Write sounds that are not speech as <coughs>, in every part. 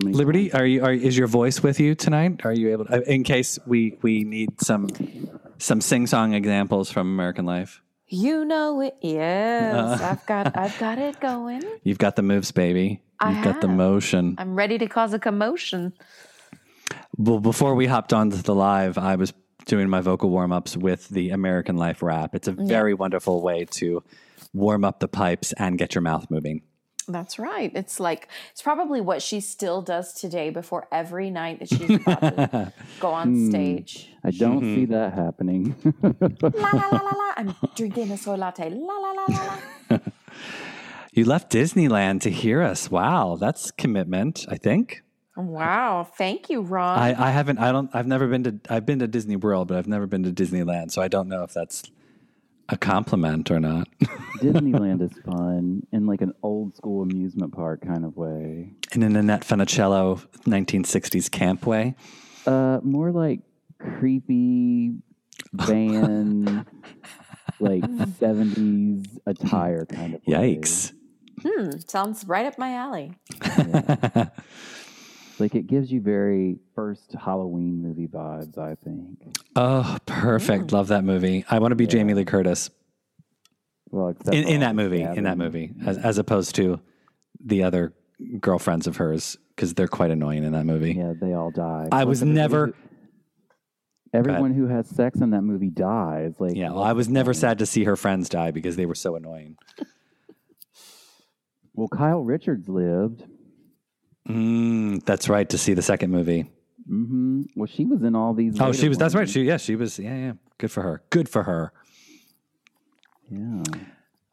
How many Liberty, times- are you? Are, is your voice with you tonight? Are you able? To, in case we we need some some sing song examples from American Life. You know it. Yes, Uh. I've got I've got it <laughs> going. You've got the moves, baby. I You've got the motion. I'm ready to cause a commotion. Well, before we hopped onto the live, I was doing my vocal warm ups with the American Life rap. It's a very wonderful way to warm up the pipes and get your mouth moving. That's right. It's like it's probably what she still does today before every night that she's about to go <laughs> on stage. I don't Mm-hmm. see that happening. La la la la la. I'm <laughs> drinking a soy latte. La la la la la. <laughs> You left Disneyland to hear us. Wow, that's commitment. I think. Wow. Thank you, Ron. I, I haven't. I don't. I've never been to. I've been to Disney World, but I've never been to Disneyland. So I don't know if that's a compliment or not. <laughs> Disneyland is fun in like an old school amusement park kind of way. In an Annette Funicello 1960s camp way. Uh, more like creepy van, <laughs> like seventies attire kind of. way. Yikes. hmm, sounds right up my alley. <laughs> Like it gives you very first Halloween movie vibes. I think. Oh, perfect. Hmm. Love that movie. I want to be Jamie Lee Curtis Well, except in, in that the movie. In that movie, as, as opposed to the other girlfriends of hers, because they're quite annoying in that movie. Yeah, they all die. I was never. Everyone who has sex in that movie dies. Like Yeah, well, I was never sad to see her friends die because they were so annoying. Well, Kyle Richards lived. Mm, that's right. To see the second movie. hmm Well, she was in all these. Oh, she was. That's right. She. Yeah, she was. Yeah, yeah. Good for her. Good for her. Yeah.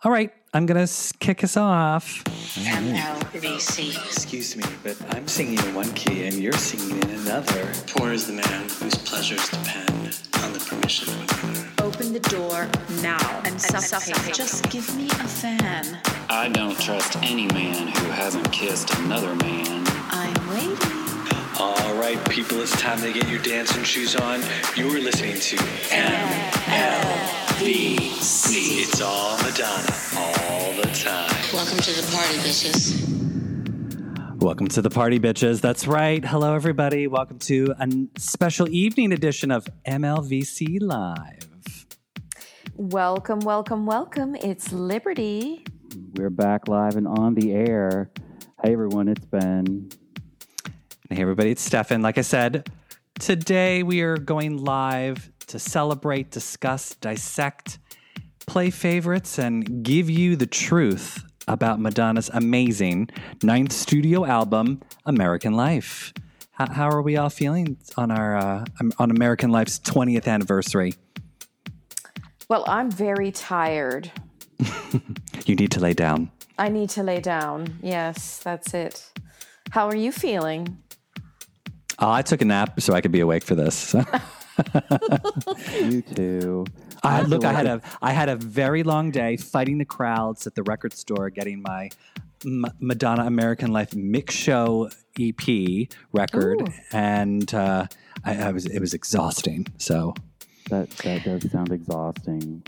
All right, I'm gonna kick us off. MLVC. Excuse me, but I'm singing in one key and you're singing in another. Poor is the man whose pleasures depend on the permission of another. Open the door now and suffocate. Just give me a fan. I don't trust any man who hasn't kissed another man. I'm waiting. All right, people, it's time to get your dancing shoes on. You're listening to MLVC. It's all Madonna, all the time. Welcome to the party, bitches. Welcome to the party, bitches. That's right. Hello, everybody. Welcome to a special evening edition of MLVC Live. Welcome, welcome, welcome. It's Liberty. We're back live and on the air. Hey, everyone, it's Ben. Hey, everybody. It's Stefan. Like I said, today we are going live to celebrate, discuss, dissect, play favorites, and give you the truth about Madonna's amazing ninth studio album, American Life. How, how are we all feeling on our uh, on American Life's 20th anniversary? Well, I'm very tired. You need to lay down. I need to lay down. Yes, that's it. How are you feeling? Oh, I took a nap so I could be awake for this. <laughs> You too. I, look, I had a I had a very long day fighting the crowds at the record store, getting my M- Madonna American Life mix show EP record, Ooh. and uh, I, I was it was exhausting. So That that does sound exhausting.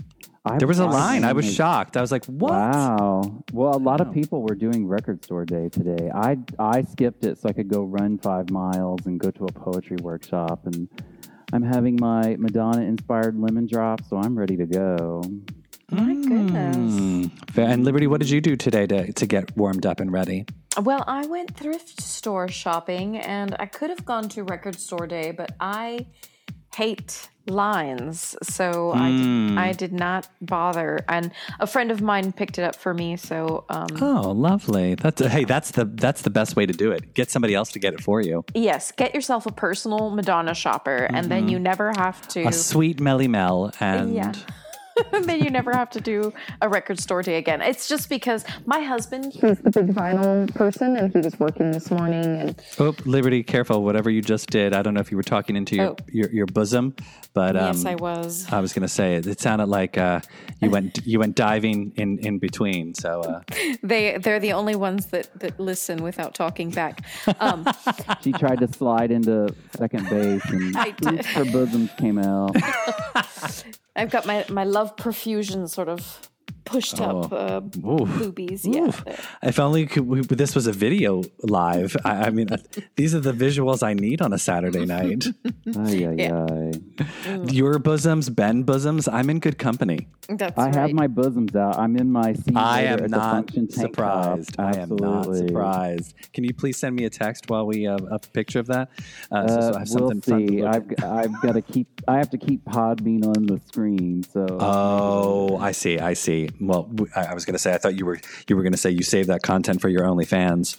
I, there was a line. I was like, shocked. I was like, "What?" Wow. Well, a lot of people were doing record store day today. I I skipped it so I could go run five miles and go to a poetry workshop, and I'm having my Madonna inspired lemon drop, so I'm ready to go. My goodness. Mm. And Liberty, what did you do today to to get warmed up and ready? Well, I went thrift store shopping and I could have gone to record store day, but I hate lines. So I, did, I did not bother. And a friend of mine picked it up for me. So, um, Oh, lovely. That's hey, that's the that's the best way to do it. Get somebody else to get it for you. yes, get yourself a personal Madonna shopper and then you never have to. A sweet Melly Mel and Yeah. And <laughs> then you never have to do a record store day again. It's just because my husband, he's the big vinyl person and he was working this morning and Oh, Liberty, careful! Whatever you just did, I don't know if you were talking into your Oh. your, your bosom, but um, yes, I was. I was going to say it. It sounded like uh, you went you went diving in in between. So uh, <laughs> They they're the only ones that that listen without talking back. Um, <laughs> She tried to slide into second base, and I did. oops, her bosoms came out. I've got my my love profusion sort of pushed up uh, Oof. boobies. Yeah. Oof. If only could we, this was a video live. I, I mean, uh, these are the visuals I need on a Saturday night. <laughs> Ay, ay, Yeah. ay. Your bosoms, Ben bosoms. I'm in good company. That's I right. have my bosoms out. I'm in my. I am not function tank top. surprised. I am not surprised. Can you please send me a text while we have a picture of that? Uh, so, so I Uh, have we'll something fun to see. look I've g- I've got to keep. I have to keep Podbean on the screen. So Oh, I see. I see. Well, I was going to say. I thought you were you were going to say you save that content for your OnlyFans.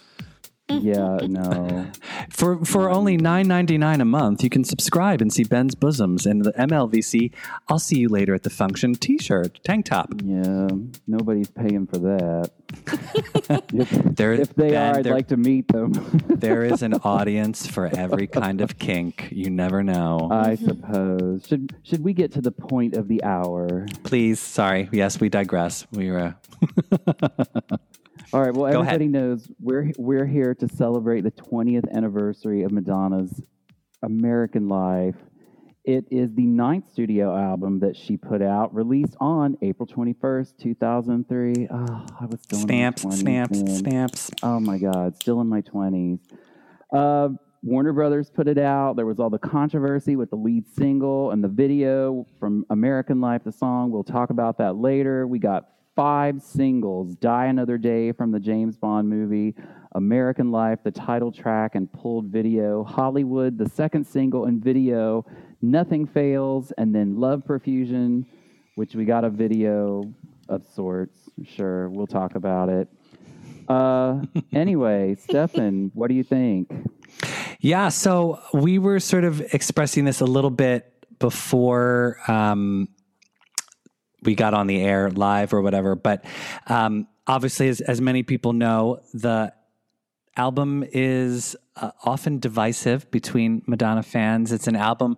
Yeah, no. <laughs> For for um, only nine ninety nine a month, you can subscribe and see Ben's bosoms and the MLVC. I'll see you later at the function T-shirt, tank top. Yeah, nobody's paying for that. <laughs> if, There, if they Ben, are, I'd there, like to meet them. <laughs> there is an audience for every kind of kink. You never know. I mm-hmm. suppose. Should should we get to the point of the hour? Please, sorry. Yes, we digress. We were. Uh, All right. Well, Go ahead. everybody knows we're we're here to celebrate the 20th anniversary of Madonna's American Life. It is the ninth studio album that she put out, released on April 21st, 2003. Oh, I was still Stamps, in my 20s, stamps, man. stamps. Oh my God, still in my 20s. Uh, Warner Brothers put it out. There was all the controversy with the lead single and the video from American Life, the song. We'll talk about that later. We got five singles Die Another Day from the James Bond movie, American Life, the title track and pulled video, Hollywood, the second single and video, Nothing Fails, and then Love Profusion, which we got a video of sorts. Sure, we'll talk about it. Uh, <laughs> anyway, Stefan, what do you think? Yeah, so we were sort of expressing this a little bit before um, we got on the air live or whatever. But um, obviously, as, as many people know, the album is uh, often divisive between Madonna fans. It's an album.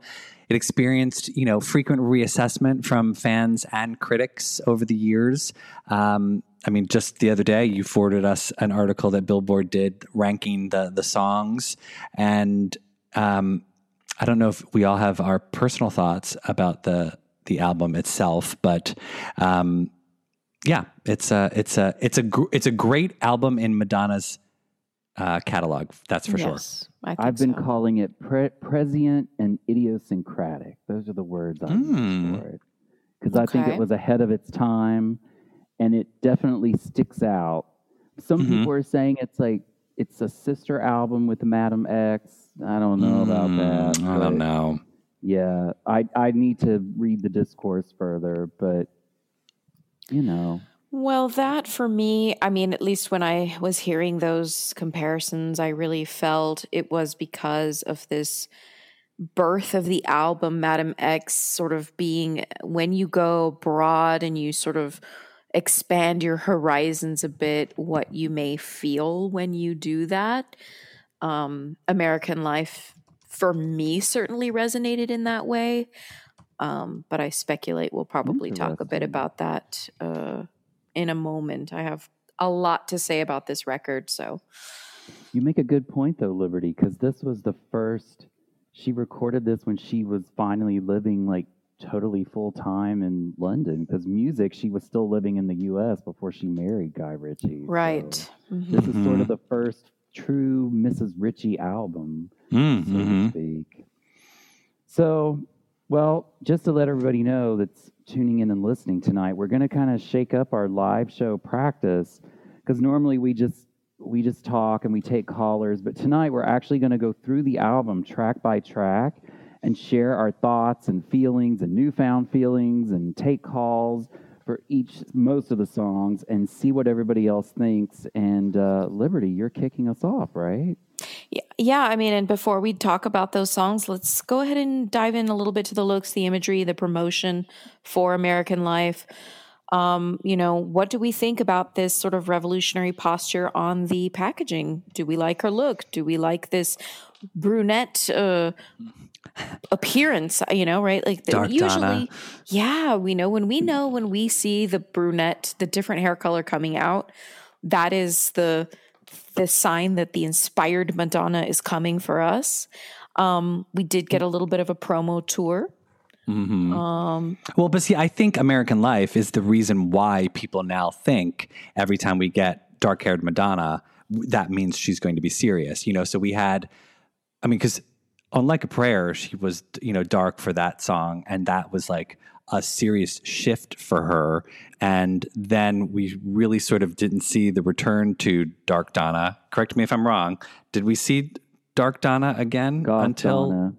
It experienced, you know, frequent reassessment from fans and critics over the years. Um, I mean, just the other day, you forwarded us an article that Billboard did ranking the the songs, and um, I don't know if we all have our personal thoughts about the the album itself, but um, yeah, it's a it's a it's a gr- it's a great album in Madonna's uh, catalog. That's for sure. yes, I think I've been so. calling it pre- prescient and idiosyncratic. Those are the words I Mm. use for it because I think it was ahead of its time, and it definitely sticks out. Some Mhm. people are saying it's like it's a sister album with Madame X. I don't know about that. Mm, I don't know. Yeah, I I need to read the discourse further, but you know, Well, that for me, I mean, at least when I was hearing those comparisons, I really felt it was because of this birth of the album, Madame X, sort of being when you go abroad and you sort of expand your horizons a bit, what you may feel when you do that. Um, American Life, for me, certainly resonated in that way. Um, but I speculate we'll probably talk a bit about that uh, in a moment. I have a lot to say about this record, so You make a good point though, Liberty, because this was the first. She recorded this when she was finally living like totally full time in London. Because music, she was still living in the U.S. before she married Guy Ritchie. so right. Mhm. This is sort of the first true Mrs. Ritchie album, Mm, so mhm. to speak. So, well, just to let everybody know that's tuning in and listening tonight, we're going to kind of shake up our live show practice because normally we just we just talk and we take callers, but tonight we're actually going to go through the album track by track and share our thoughts and feelings and newfound feelings and take calls for each most of the songs and see what everybody else thinks. And uh, Liberty, you're kicking us off, right? Yeah, yeah, I mean, and before we talk about those songs, let's go ahead and dive in a little bit to the looks, the imagery, the promotion for American Life. Um, you know, what do we think about this sort of revolutionary posture on the packaging? Do we like her look? Do we like this brunette uh, appearance? You know, right? Like the, usually, Donna. yeah, we know when we know when we see the brunette, the different hair color coming out, that is the the sign that the inspired Madonna is coming for us. Um, we did get a little bit of a promo tour Mhm. Um, Well, but see, I think American Life is the reason why people now think every time we get dark haired Madonna, that means she's going to be serious. You know, so we had, I mean, because on Like a Prayer, she was, you know, dark for that song. And that was like a serious shift for her. And then we really sort of didn't see the return to Dark Donna. Correct me if I'm wrong. Did we see Dark Donna again Goth until Donna.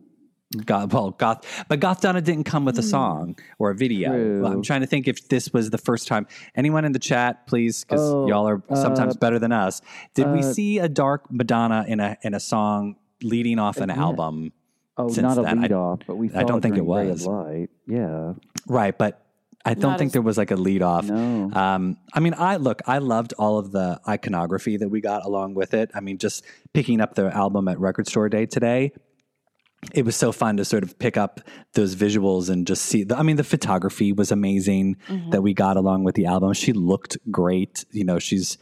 Goth, well, Goth, but Goth Donna didn't come with a song or a video. True. I'm trying to think if this was the first time. Anyone in the chat, please, because Oh, y'all are sometimes uh, better than us. Did we uh, see a dark Madonna in a in a song leading off an Yeah. album? Oh, since not a then. I- lead off, but we. I don't think it was. of Light. Yeah. Right, but I don't Not think as- there was like a lead off. No. Um, I mean, I look, I loved all of the iconography that we got along with it. I mean, just picking up the album at Record Store Day today, it was so fun to sort of pick up those visuals and just see. The, I mean, the photography was amazing that we got along with the album. She looked great. You know, she's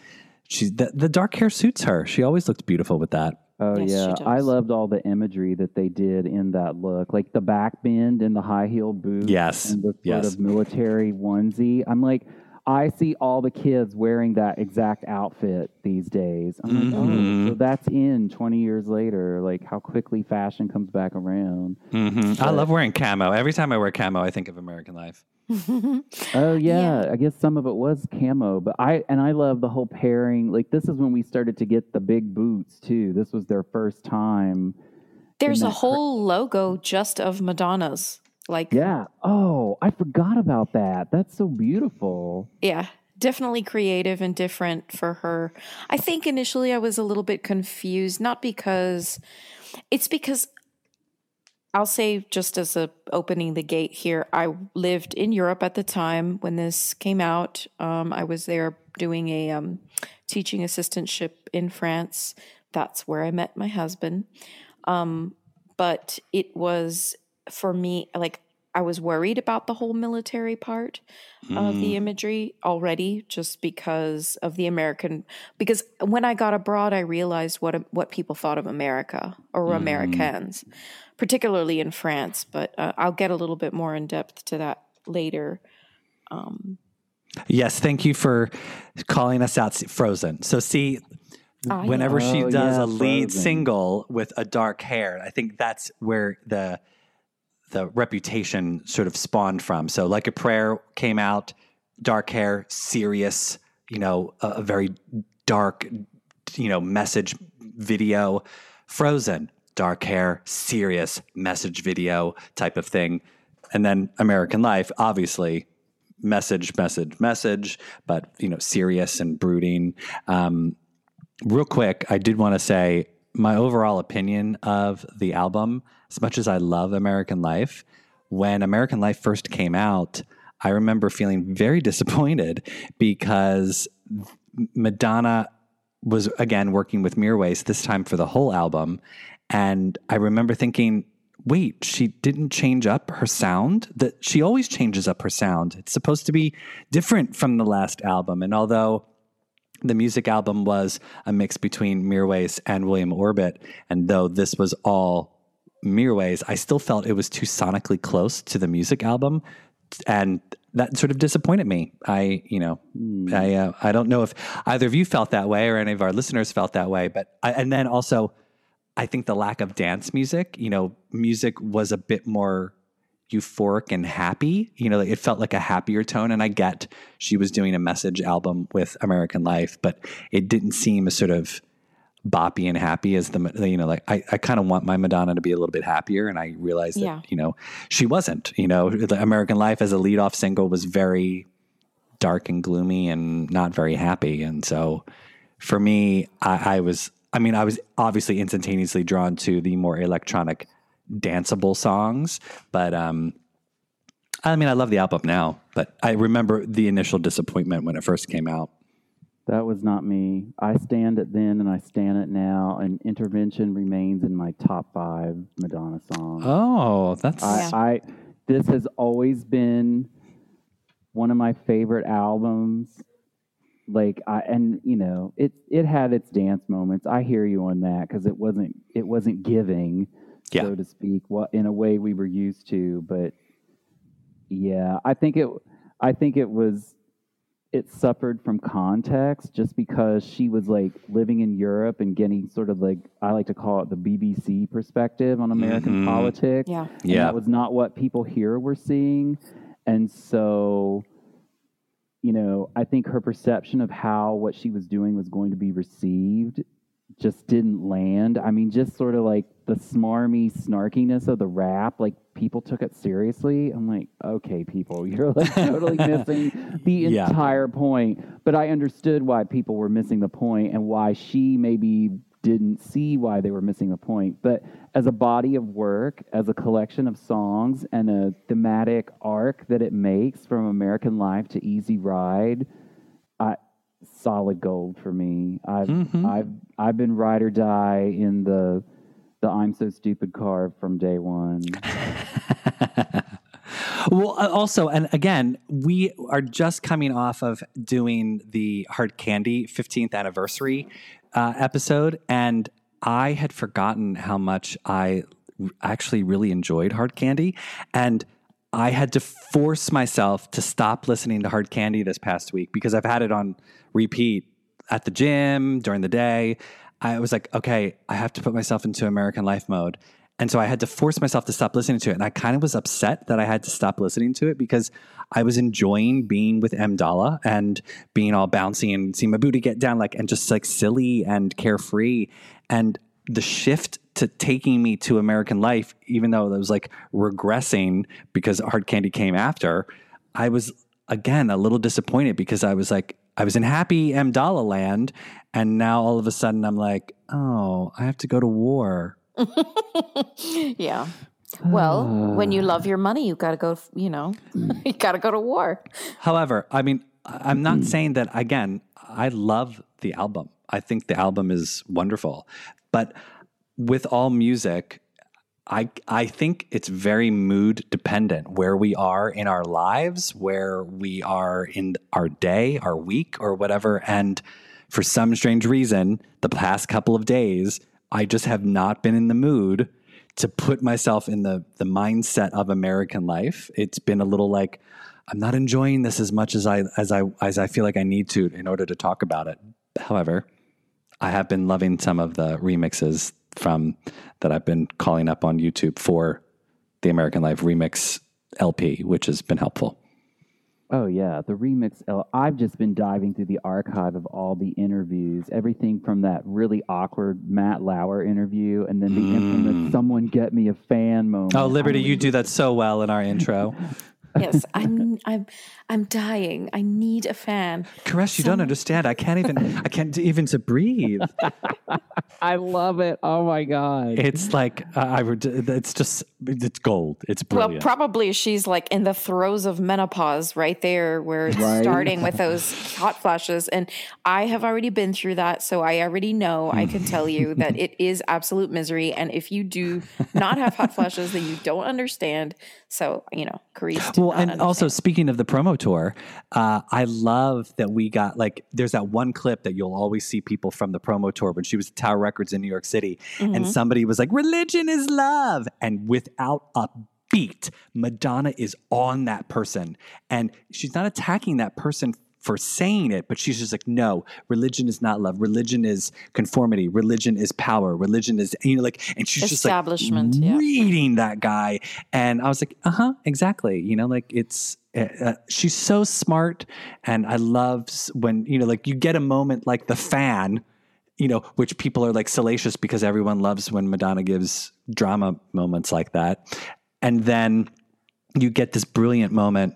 she's the, the dark hair suits her. She always looked beautiful with that. Oh Yes, yeah, I loved all the imagery that they did in that look, like the back bend and the high heel boots. Yes, and the sort yes. of military onesie. I'm like, I see all the kids wearing that exact outfit these days. I'm like, Mhm. oh, so that's in 20 years later. Like how quickly fashion comes back around. hmm I love wearing camo. Every time I wear camo, I think of American Life. <laughs> Oh yeah, I guess some of it was camo, but I and I love the whole pairing. Like this is when we started to get the big boots too. This was their first time. there's a cra- whole logo just of Madonna's. Like, Yeah. Oh, I forgot about that. That's so beautiful. yeah, definitely creative and different for her. I think initially I was a little bit confused, not because it's because I'll say just as a opening the gate here, I lived in Europe at the time when this came out. Um, I was there doing a um, teaching assistantship in France. That's where I met my husband. Um, but it was for me like I was worried about the whole military part of the mm. imagery already, just because of the American. Because when I got abroad, I realized what um, what people thought of America or mm. Americans, particularly in France. But uh, I'll get a little bit more in depth to that later. Um. Yes, thank you for calling us out. Frozen. So see, whenever she Oh, does yeah, a lead Frozen. single with a dark hair, I think that's where the the reputation sort of spawned from. So, like a prayer came out, dark hair, serious, you know, a, a very dark, you know, message video. Frozen, dark hair, serious message video type of thing. And then American Life, obviously, message, message, message, but you know, serious and brooding. Um, real quick, I did want to say my overall opinion of the album, as much as I love American Life, when American Life first came out, I remember feeling very <laughs> disappointed because Madonna was again working with Mirwais this time for the whole album. And I remember thinking, wait, she didn't change up her sound? That she always changes up her sound. It's supposed to be different from the last album. And although the music album was a mix between Mirwais and William Orbit, and though this was all Mirwais, I still felt it was too sonically close to the music album, and that sort of disappointed me. I, you know, I, uh, I don't know if either of you felt that way or any of our listeners felt that way, but I, and then also, I think the lack of dance music, you know, music was a bit more euphoric and happy. You know, it felt like a happier tone. And I get she was doing a message album with American Life, but it didn't seem a sort of boppy and happy as the, you know, like I, I kind of want my Madonna to be a little bit happier. And I realized that, Yeah. you know, she wasn't, you know, the American Life as a lead off single was very dark and gloomy and not very happy. And so for me, I, I was, I mean, I was obviously instantaneously drawn to the more electronic, danceable songs, but um, I mean, I love the album now, but I remember the initial disappointment when it first came out. That was not me. I stand it then and I stand it now, and Intervention remains in my top five Madonna songs. Oh, that's I, I this has always been one of my favorite albums. Like I and you know it it had its dance moments. I hear you on that because it wasn't it wasn't giving, Yeah. so to speak, what in a way we were used to. But Yeah, I think it. I think it was. It suffered from context just because she was like living in Europe and getting sort of like I like to call it the BBC perspective on American Mhm. politics. Yeah. And Yeah. that was not what people here were seeing, and so, you know, I think her perception of how what she was doing was going to be received just didn't land. I mean, just sort of like the smarmy snarkiness of the rap, like people took it seriously. I'm like, okay, people, <laughs> you're like totally <laughs> missing the Yeah. entire point. But I understood why people were missing the point and why she maybe didn't see why they were missing the point. But as a body of work, as a collection of songs and a thematic arc that it makes from American life to Easy Ride, I solid gold for me. I've Mhm. I've I've been ride or die in the the I'm so stupid car from day one. <laughs> well, uh, also, and again, we are just coming off of doing the Hard Candy 15th anniversary uh, episode, and I had forgotten how much I actually really enjoyed Hard Candy, and I had to force myself to stop listening to Hard Candy this past week because I've had it on repeat at the gym during the day. I was like, okay, I have to put myself into American Life mode. And so I had to force myself to stop listening to it. And I kind of was upset that I had to stop listening to it because I was enjoying being with M. Dalla and being all bouncy and seeing my booty get down, like, and just like silly and carefree. And the shift to taking me to American life, even though it was like regressing because Hard Candy came after, I was again a little disappointed because I was like, I was in happy M. Dalla land. And now all of a sudden I'm like, oh, I have to go to war. <laughs> yeah. Well, when you love your money, you got to go, you know, <laughs> you got to go to war. However, I mean, I'm not saying that again. I love the album. I think the album is wonderful, but with all music, I I think it's very mood dependent where we are in our lives, where we are in our day, our week, or whatever. And for some strange reason, the past couple of days, I just have not been in the mood to put myself in the the mindset of American life. It's been a little like I'm not enjoying this as much as I as I as I feel like I need to in order to talk about it. However, I have been loving some of the remixes from that I've been calling up on YouTube for the American Life remix LP, which has been helpful. Oh yeah, the remix. Uh, I've just been diving through the archive of all the interviews, everything from that really awkward Matt Lauer interview, and then the infamous mm. "Someone Get Me a Fan" oh, moment. Oh, Liberty, you do that so well in our intro. <laughs> Yes, I'm I'm I'm dying. I need a fan. Koresh, you don't understand. I can't even. I can't even to breathe. <laughs> I love it. Oh my god. It's like uh, I. would- It's just. It's gold. It's brilliant. Well, probably she's like in the throes of menopause right there, where it's Right. starting with those hot flashes. And I have already been through that. So I already know, I can tell you <laughs> that it is absolute misery. And if you do not have hot flashes, then you don't understand. So, you know, Carice. well, and also speaking of the promo tour, uh, I love that we got like there's that one clip that you'll always see people from the promo tour when she was at Tower Records in New York City, Mm-hmm. and somebody was like, "Religion is love," and without a beat, Madonna is on that person, and she's not attacking that person. For saying it, but she's just like, no, religion is not love. Religion is conformity. Religion is power. Religion is, you know, like, and she's just like Establishment, yeah. reading that guy. And I was like, uh huh, exactly. You know, like it's, uh, uh, she's so smart. And I love when, you know, like you get a moment like the fan, you know, which people are like salacious because everyone loves when Madonna gives drama moments like that. And then you get this brilliant moment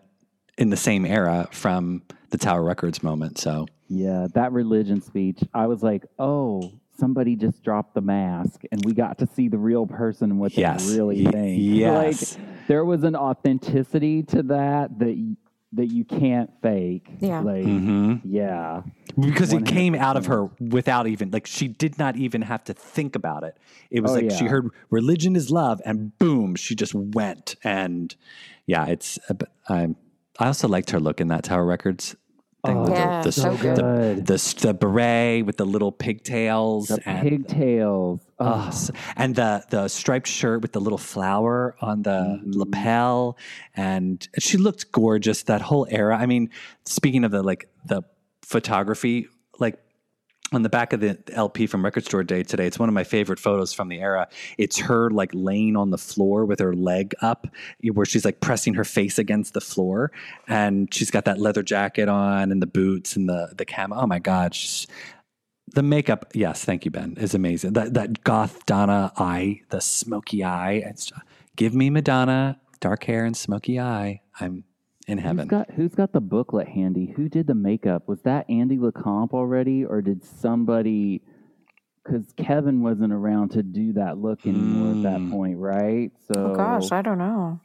in the same era from the Tower Records moment. So, Yeah, that religion speech. I was like, oh, somebody just dropped the mask, and we got to see the real person and what Yes. they really Y- think. yes. like there was an authenticity to that that y- that you can't fake. Yeah. like mhm. yeah, because it came out of her without even like she did not even have to think about it. It was Oh, like she heard religion is love, and boom, she just went. And yeah, it's. uh, I'm. I also liked her look in that Tower Records thing. Oh, with the- Yeah, the, so the, good. good. the, the beret with the little pigtails the and pigtails. Oh, and the the striped shirt with the little flower on the mm-hmm. lapel, and she looked gorgeous. That whole era. I mean, speaking of the like the photography, like on the back of the LP from Record Store Day today, it's one of my favorite photos from the era. It's her like laying on the floor with her leg up, where she's like pressing her face against the floor, and she's got that leather jacket on and the boots and the the camo. Oh my god, she's, the makeup, yes, thank you, Ben, is amazing. That that goth Donna eye, the smoky eye. It's, give me Madonna, dark hair and smoky eye. I'm in Who's heaven. got Who's got the booklet handy? Who did the makeup? Was that Andy LeCompte already, or did somebody? Because Kevin wasn't around to do that look anymore at Mm. that point, right? So, Oh gosh, I don't know.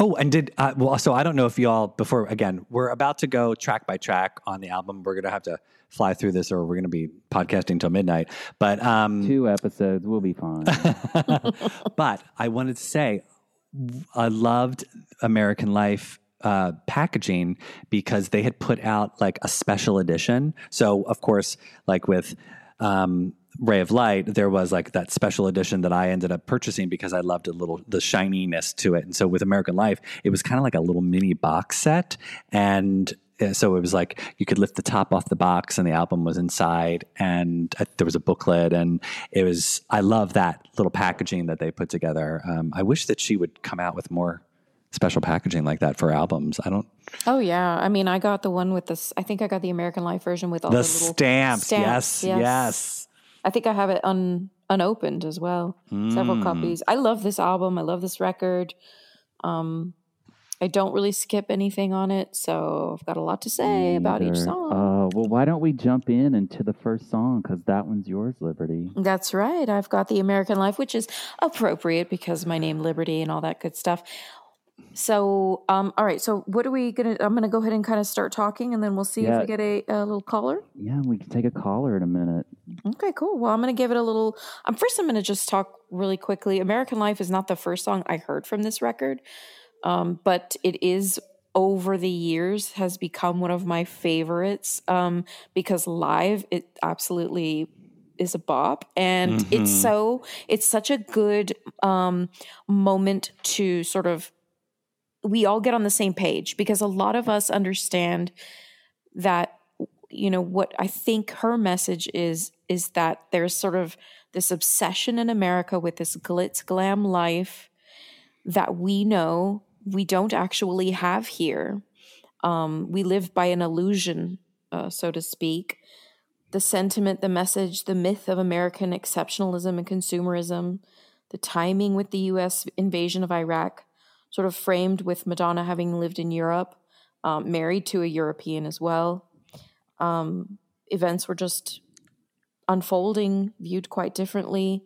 Oh, and did uh, well? So I don't know if y'all before again. We're about to go track by track on the album. We're gonna have to fly through this, or we're gonna be podcasting till midnight. But um, two episodes, we'll be fine. <laughs> but I wanted to say I loved American Life uh, packaging because they had put out like a special edition. So of course, like with um, Ray of Light, there was like that special edition that I ended up purchasing because I loved a little the shininess to it. And so with American Life, it was kind of like a little mini box set and. So it was like you could lift the top off the box, and the album was inside, and uh, there was a booklet, and it was. I love that little packaging that they put together. Um, I wish that she would come out with more special packaging like that for albums. I don't. Oh yeah, I mean, I got the one with this. I think I got the American Life version with all The the, little stamps, stamps, yes, yes. I think I have it un unopened as well. Mm. Several copies. I love this album. I love this record. Um, I don't really skip anything on it, so I've got a lot to say about each Neither. song. Uh, well, why don't we jump in into the first song? Because that one's yours, Liberty. That's right. I've got the American Life, which is appropriate because my name Liberty and all that good stuff. So, um, all right. So, what are we gonna? I'm gonna go ahead and kind of start talking, and then we'll see if we get a, a little caller. Yeah, we can take a caller in a minute. Okay, cool. Well, I'm gonna give it a little. Um, first, I'm gonna just talk really quickly. American Life is not the first song I heard from this record, um, but it is over the years has become one of my favorites um, because live it absolutely is a bop and it's Mhm. so it's such a good um, moment to sort of we all get on the same page because a lot of us understand that you know what i think her message is is that there's sort of this obsession in america with this glitz glam life that we know we don't actually have here. Um, we live by an illusion uh, so to speak. The sentiment the message the myth of american exceptionalism and consumerism the timing with the us invasion of iraq sort of framed with madonna having lived in europe um, married to a european as well. Um, events were just unfolding, viewed quite differently.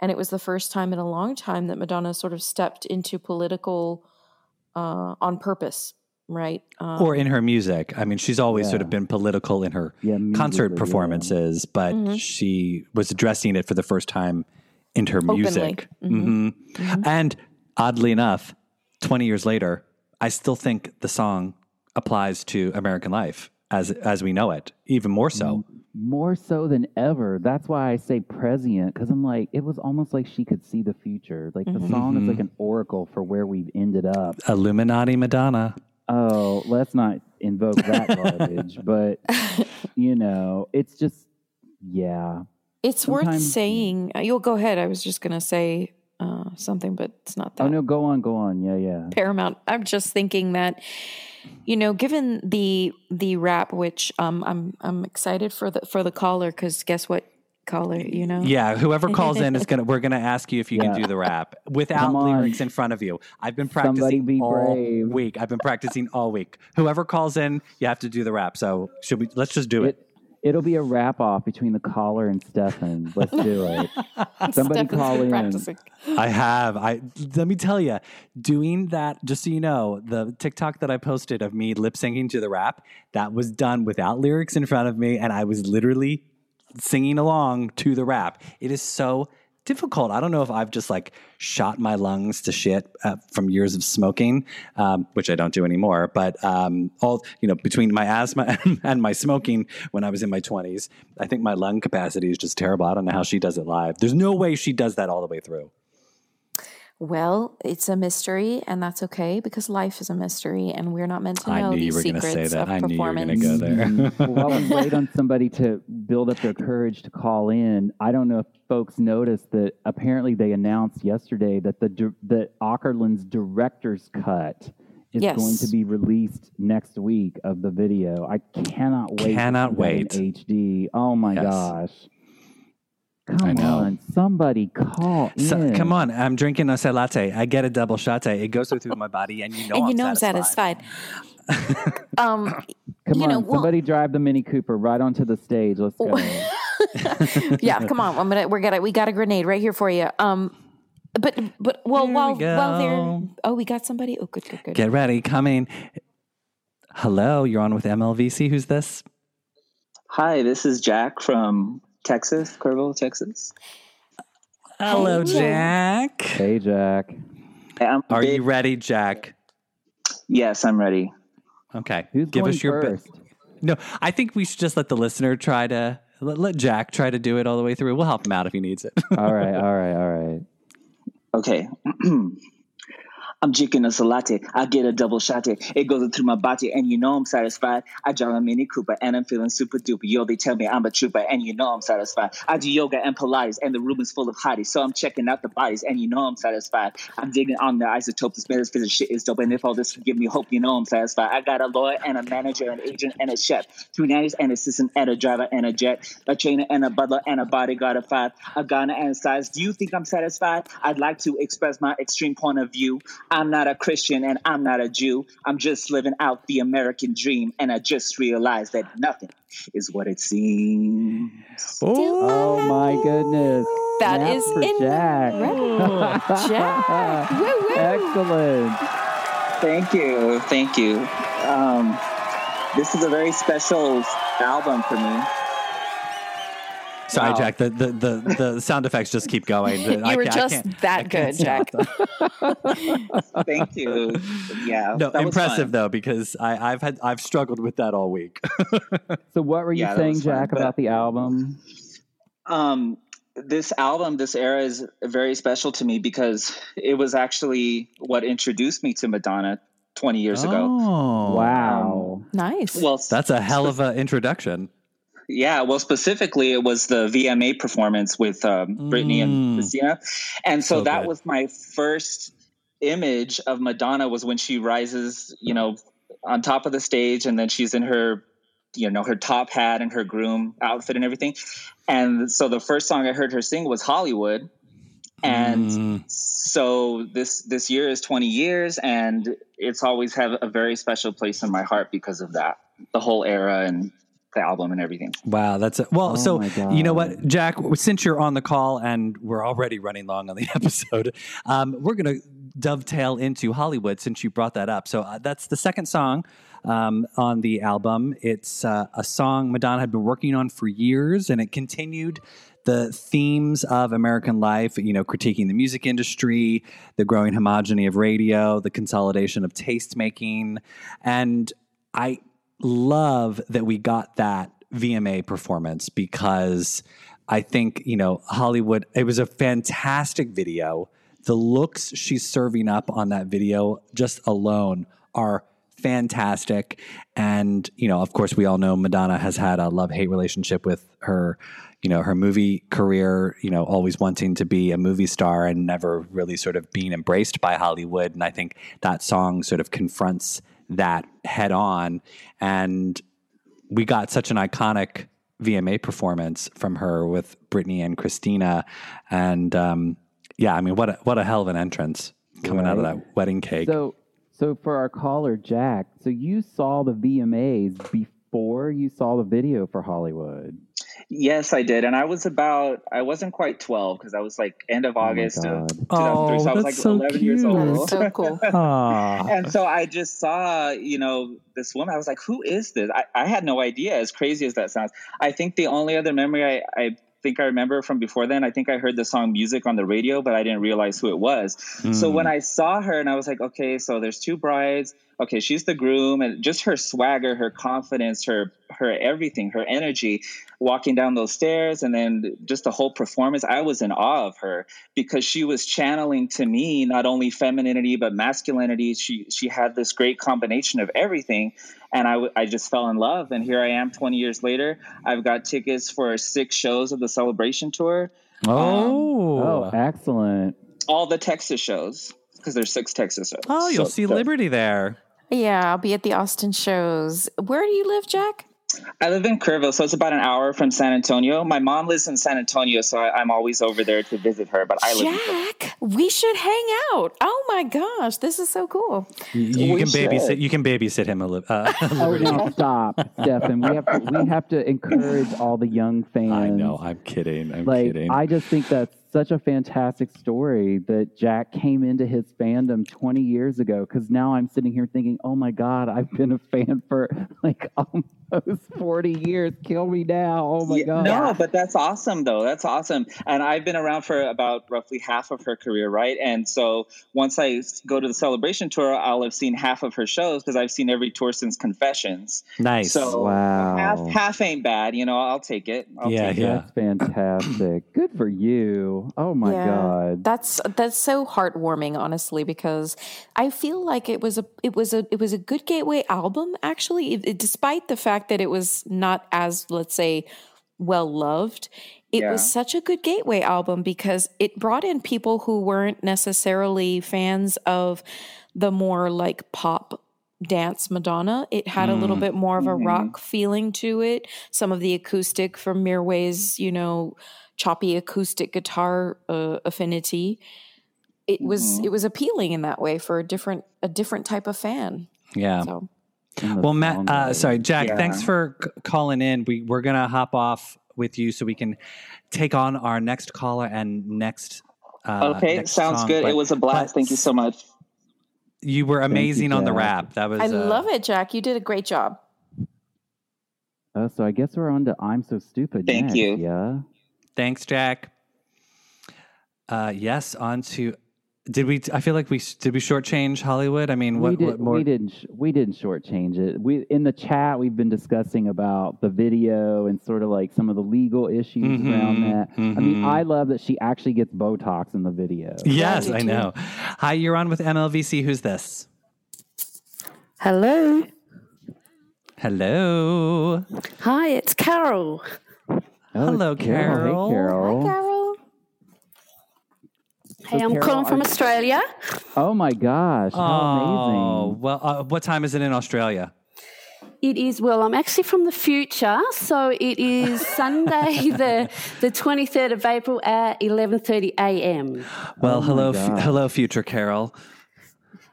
And it was the first time in a long time that Madonna sort of stepped into political uh, on purpose, right? Um, Or in her music. I mean, she's always sort of been political in her Yeah, concert musically, yeah. performances, but Mhm. she was addressing it for the first time in her Openly. music. Mhm. Mhm. And oddly enough, 20 years later, I still think the song applies to American life as as we know it, even more so. More so than ever. That's why I say prescient, because I'm like, it was almost like she could see the future. Like the song is like an oracle for where we've ended up. Illuminati Madonna. Oh, let's not invoke that <laughs> garbage. But, you know, it's just, yeah. it's worth sometimes- saying. uh, You'll go ahead. I was just going to say uh, something, but it's not that. Oh, no, go on, go on. Yeah, yeah. paramount. I'm just thinking that, you know, given the the rap, which um, I'm I'm excited for the for the caller because guess what, caller, you know, Yeah, whoever calls in is <laughs> gonna we're gonna ask you if you Yeah. can do the rap without Come lyrics in front of you. I've been practicing be all brave. week. I've been practicing all week. Whoever calls in, you have to do the rap. So should we let's just do it. It, it'll be a wrap off between the caller and Stefan. Let's do it. <laughs> Somebody Stefan's call been in. practicing. I have. I let me tell you, doing that. Just so you know, the TikTok that I posted of me lip syncing to the rap that was done without lyrics in front of me, and I was literally singing along to the rap. It is so difficult. I don't know if I've just like shot my lungs to shit uh, from years of smoking, um, which I don't do anymore. But um, all you know, between my asthma <laughs> and my smoking when I was in my twenties, I think my lung capacity is just terrible. I don't know how she does it live. There's no way she does that all the way through. Well, it's a mystery, and that's okay because life is a mystery, and we're not meant to I know knew you these were going to secrets say that. of I knew you were going to go there. Mm-hmm. <laughs> While we wait on somebody to build up their courage to call in, I don't know if folks noticed that apparently they announced yesterday that the dir- that Åkerlund's director's cut is Yes. going to be released next week of the video. I cannot wait. to Cannot see that in wait. HD. Oh my Yes. gosh. Come know. on, somebody call So, in. come on, I'm drinking a Say latte. I get a double shot. It goes through my body, and you know, and I'm you know I'm satisfied. satisfied. um, <coughs> Come you on, know, well- somebody drive the Mini Cooper right onto the stage. Let's go. <laughs> yeah, come on. I'm gonna we're gonna we got a grenade right here for you. Um, but but well Here we while while they're oh we got somebody. Oh good good good. Get ready, coming. Hello, you're on with MLVC. Who's this? Hi, this is Jack from Texas, Kerrville, Texas. Hello, Hey, Jack. Hey, Jack. Hey, I'm Are big- you ready, Jack? Yes, I'm ready. Okay. Who's Give us your first? bit. No, I think we should just let the listener try to let, let Jack try to do it all the way through. We'll help him out if he needs it. all right, <laughs> all right, all right. Okay. <clears throat> I'm drinking a latte. I get a double shot. It goes through my body, and you know I'm satisfied. I drive a Mini Cooper, and I'm feeling super duper. Yo, they tell me I'm a trooper, and you know I'm satisfied. I do yoga and Pilates, and the room is full of hotties, so I'm checking out the bodies, and you know I'm satisfied. I'm digging on the isotopes. This metaphysics shit is dope, and if all this give me hope, you know I'm satisfied. I got a lawyer and a manager, an agent and a chef, two nannies, and an assistant, and a driver and a jet, a trainer and a butler, and a bodyguard of five, a gunner and a size. Do you think I'm satisfied? I'd like to express my extreme point of view. I'm not a Christian and I'm not a Jew. I'm just living out the American dream, and I just realized that nothing is what it seems. Oh my goodness. That Snap is for incredible. Jack. <laughs> Jack. Woo, woo. Excellent. Thank you, thank you. Um, this is a very special album for me. Sorry, Wow. Jack. The, the, the, the sound effects just keep going. <laughs> You I were can't- I just can't- that good, Jack. <laughs> Thank you. Yeah, No, that impressive fun. though, because I, I've had I've struggled with that all week. <laughs> So, what were you Yeah, saying, was fun, Jack, but- about the album? Um, this album, this era is very special to me because it was actually what introduced me to Madonna 20 years ago. Oh, Wow. Nice. Well, That's a hell of an introduction. Yeah, well, specifically, it was the VMA performance with um, Britney Mm. and Christina, and so, So that good. was my first image of Madonna was when she rises, you know, on top of the stage, and then she's in her, you know, her top hat and her groom outfit and everything, and so the first song I heard her sing was Hollywood, and Mm. so this this year is 20 years, and it's always have a very special place in my heart because of that, the whole era and the album and everything. Wow, that's a, well. Oh so you know what, Jack? Since you're on the call and we're already running long on the <laughs> episode, um, we're gonna dovetail into Hollywood since you brought that up. So uh, that's the second song um, on the album. It's uh, a song Madonna had been working on for years, and it continued the themes of American life, you know, critiquing the music industry, the growing homogeny of radio, the consolidation of taste making. And I love that we got that VMA performance because I think, you know, Hollywood, it was a fantastic video. The looks she's serving up on that video just alone are fantastic. And, you know, of course, we all know Madonna has had a love hate relationship with her, you know, her movie career, you know, always wanting to be a movie star and never really sort of being embraced by Hollywood. And I think that song sort of confronts that head on. And we got such an iconic VMA performance from her with Britney and Christina. And um, yeah, I mean, what a, what a hell of an entrance coming out of that wedding cake. So, so for our caller, Jack, so you saw the VMAs before you saw the video for Hollywood. Yes, I did, and I was about I wasn't quite twelve because I was like end of Oh August of 2003, Oh, so I oh, was that's like so eleven years cute. That old. is so cool. <laughs> And so I just saw, you know, this woman. I was like, "Who is this?" I, I had no idea. As crazy as that sounds, I think the only other memory I, I think I remember from before then. I think I heard the song music on the radio, but I didn't realize who it was. So when I saw her and I was like, okay, so there's two brides. Okay, she's the groom, and just her swagger, her confidence, her her everything, her energy, walking down those stairs, and then just the whole performance. I was in awe of her because she was channeling to me not only femininity but masculinity. She she had this great combination of everything, and I w- I just fell in love. And here I am, 20 years later. I've got tickets for six shows of the celebration tour, Oh. Um, oh, excellent. all the Texas shows because there's six Texas shows. Oh, you'll So- see so- Liberty there. Yeah, I'll be at the Austin shows. Where do you live, Jack? I live in Kerrville, so it's about an hour from San Antonio. My mom lives in San Antonio, so I, I'm always over there to visit her. But I live. in Jack, we should hang out. Oh my gosh, this is so cool. You, you We can babysit. should. You can babysit him a <laughs> little. Uh, Oh, now stop, Stefan. We have to, we have to encourage all the young fans. I know. I'm kidding. I'm like kidding. I just think that's such a fantastic story that Jack came into his fandom 20 years ago. Because now I'm sitting here thinking, oh my God, I've been a fan for like <laughs> almost 40 years. Kill me now. Oh my Yeah, God. No, but that's awesome though. That's awesome. And I've been around for about roughly half of her career, right? And so once I go to the celebration tour, I'll have seen half of her shows because I've seen every tour since Confessions. nice. So Wow. half half ain't bad, you know. I'll take it. I'll Yeah, take it. yeah. That's fantastic. Good for you. Oh my Yeah. God. That's that's so heartwarming, honestly, because I feel like it was a it was a it was a good gateway album. Actually, It- it- despite the fact that it was not as let's say well loved, it Yeah. was such a good gateway album because it brought in people who weren't necessarily fans of the more like pop dance Madonna. It had a little mm. bit more of a mm-hmm. rock feeling to it. Some of the acoustic from Mirwais, you know, choppy acoustic guitar uh, affinity. It was it was appealing in that way for a different a different type of fan. yeah. So Well, Matt. Uh, sorry, Jack. Yeah. Thanks for c- calling in. We we're gonna hop off with you so we can take on our next caller and next. Uh, Okay, next sounds song. good. But- it was a blast. Thank you so much. You were amazing on the rap. That was. I uh, love it, Jack. You did a great job. Oh, so I guess we're on to I'm So Stupid. Thank next, you. Yeah. Thanks, Jack. Uh, yes, on to. Did we? I feel like we did. We shortchange Hollywood. I mean, what, we, did, what more? we didn't. sh- We didn't shortchange it. We in the chat we've been discussing about the video and sort of like some of the legal issues Mhm, around that. I mean, mhm. I love that she actually gets Botox in the video. Yes, me I too. know. Hi, you're on with MLVC. Who's this? Hello. Hello. Hi, it's Carol. Oh, Hello, it's Carol. Hey, Carol. Carol. Carol. Hey, I'm Carol, calling from are- Australia. Oh my gosh! How Oh, amazing! well, uh, what time is it in Australia? It is well, I'm actually from the future, so it is <laughs> Sunday the the 23rd of April at 11:30 a.m. Well, Oh hello, f- hello, future Carol.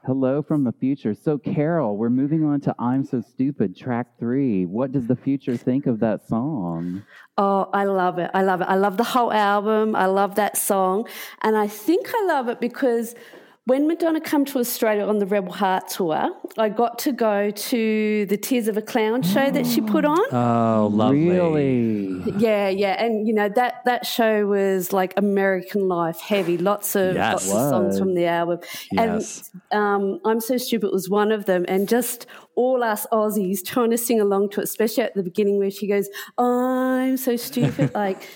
Hello from the future. So, Carol, we're moving on to "I'm So Stupid" track three. What does the future think of that song? Oh, I love it. I love it. I love the whole album. I love that song. And I think I love it because when Madonna came to Australia on the Rebel Heart tour, I got to go to the Tears of a Clown show that she put on. Oh, lovely. Really? Yeah, yeah, and you know that that show was like American Life heavy, lots of Yes. lots of songs from the album, Yes. and um, I'm so stupid was one of them, and just all us Aussies trying to sing along to it, especially at the beginning where she goes, "I'm so stupid," <laughs> like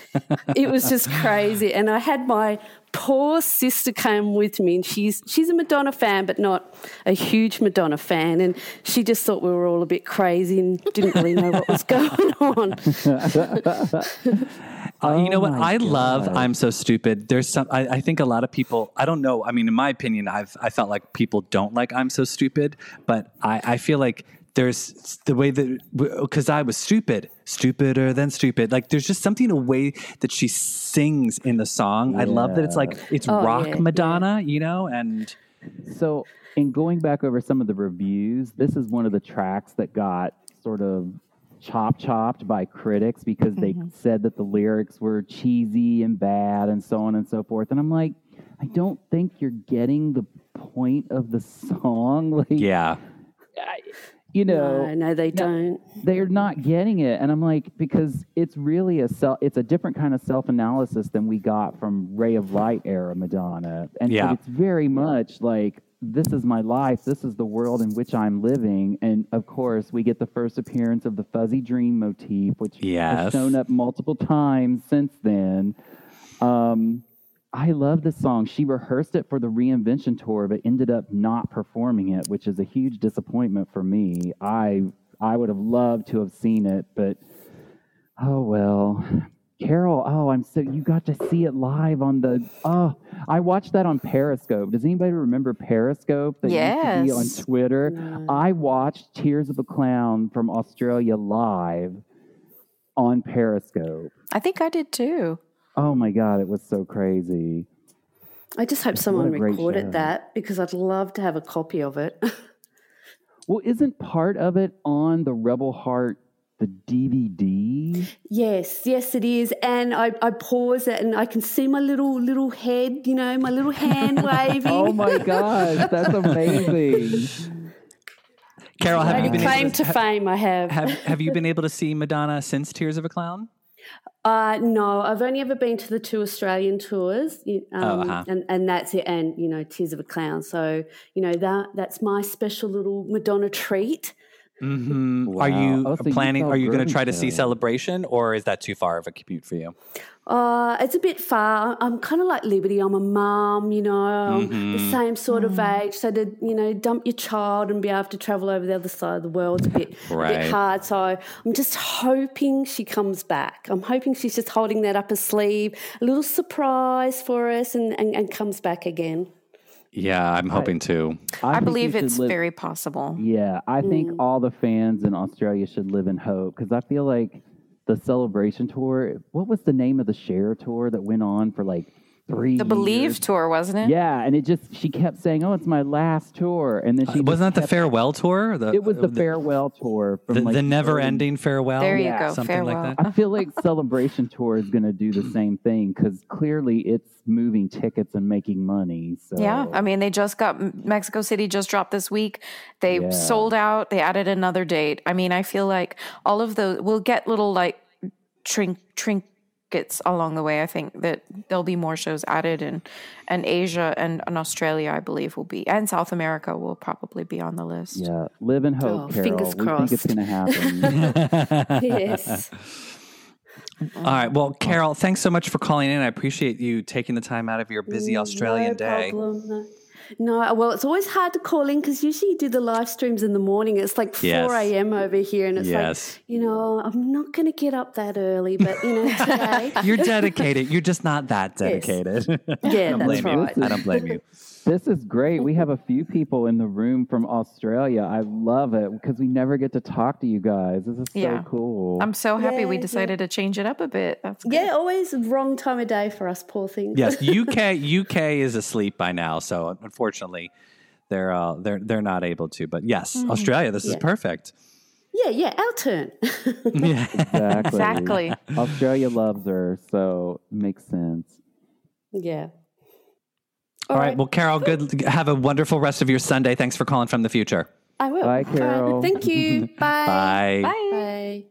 it was just crazy, and I had my poor sister came with me, and she's she's a Madonna fan, but not a huge Madonna fan, and she just thought we were all a bit crazy and didn't really know what was <laughs> going on. <laughs> Uh, you know what? Oh my I love I'm so stupid. There's some I, I think a lot of people I don't know. I mean, in my opinion, I've I felt like people don't like I'm so stupid, but I, I feel like there's the way that because I was stupid, stupider than stupid. Like there's just something in a way that she sings in the song. I love that it's like it's Oh, rock yeah, Madonna, you know, and So, in going back over some of the reviews, this is one of the tracks that got sort of chop chopped by critics because they mm-hmm. said that the lyrics were cheesy and bad and so on and so forth. And I'm like, I don't think you're getting the point of the song. <laughs> Like, yeah. You know, no, no, they don't. they're not getting it and i'm like because it's really a self it's a different kind of self-analysis than we got from ray of light era madonna and Yeah. it's very much like this is my life this is the world in which i'm living and of course we get the first appearance of the fuzzy dream motif which Yes. has shown up multiple times since then um, I love this song. She rehearsed it for the reinvention tour, but ended up not performing it, which is a huge disappointment for me. I I would have loved to have seen it, but oh well. Carol, oh, I'm so you got to see it live on the oh, I watched that on Periscope. Does anybody remember Periscope that used to be on Yes. Twitter? Mm. I watched Tears of a Clown from Australia live on Periscope. I think I did too. Oh my god, it was so crazy. I just hope What someone recorded that because I'd love to have a copy of it. <laughs> Well, isn't part of it on the Rebel Heart the DVD? yes, yes, it is. And I, I pause it and I can see my little little head, you know, my little hand <laughs> waving. Oh my gosh, that's <laughs> amazing. Carol, have you been claim able to to, fame I have. have have you been able to see Madonna since Tears of a Clown? Uh, no, I've only ever been to the two Australian tours, um, Oh, uh-huh. and and that's it. And you know, Tears of a Clown. So you know that that's my special little Madonna treat. Mm-hmm. Wow. Are you Oh, so planning? saw are you going to try to see Celebration, or is that too far of a commute for you? Uh, it's a bit far. I'm kind of like Liberty. I'm a mum, you know, Mm-hmm. the same sort of age. So to, you know, dump your child and be able to travel over the other side of the world's a bit, a bit hard. So I'm just hoping she comes back. I'm hoping she's just holding that up her sleeve, a little surprise for us and, and, and comes back again. Yeah, I'm hoping to. I, think believe it's live- very possible. Yeah, I think Mm. all the fans in Australia should live in hope because I feel like the celebration tour. What was the name of the share tour that went on for like three? The Believe years? tour, wasn't it? Yeah, and it just she kept saying, "Oh, it's my last tour," and then she Uh, Wasn't that the kept- farewell tour? The, It was the the, farewell tour from the, like the never-ending farewell. There you Yeah. go. something Farewell. like that. I feel like Celebration Tour is going to do the <clears throat> same thing because clearly it's moving tickets and making money. So Yeah, I mean, they just got Mexico City just dropped this week. They Yeah. sold out. They added another date. I mean, I feel like all of those we'll get little like trink trink trinkets along the way. I think that there'll be more shows added, and and Asia and, and Australia, I believe, will be, and South America will probably be on the list. yeah, live and hope, Oh, Carol. fingers we think it's going to happen. <laughs> <laughs> yes. All right. Well, Carol, thanks so much for calling in. I appreciate you taking the time out of your busy Australian no day. Problem, no. Well, it's always hard to call in because usually you do the live streams in the morning. It's like 4 Yes. a.m. over here. And it's Yes. like, you know, I'm not going to get up that early, but, you know, today. <laughs> You're dedicated. You're just not that Yes. dedicated. <laughs> Yeah, I don't that's blame right. you. I don't blame you. This is great. We have a few people in the room from Australia. I love it because we never get to talk to you guys. This is so Yeah. cool. I'm so happy we Yeah, decided to change it up a bit. That's good. yeah, always wrong time of day for us poor things. Yes, <laughs> UK UK is asleep by now, so unfortunately, they're uh, they're they're not able to. But yes, Australia, this is perfect. yeah, yeah, our turn. Yeah. <laughs> exactly. Exactly. Australia loves her, so makes sense. yeah. All right. Well, Carol, good. Have a wonderful rest of your Sunday. Thanks for calling from the future. I will. Bye, All right, Carol. Thank you. <laughs> Bye. Bye. Bye. Bye.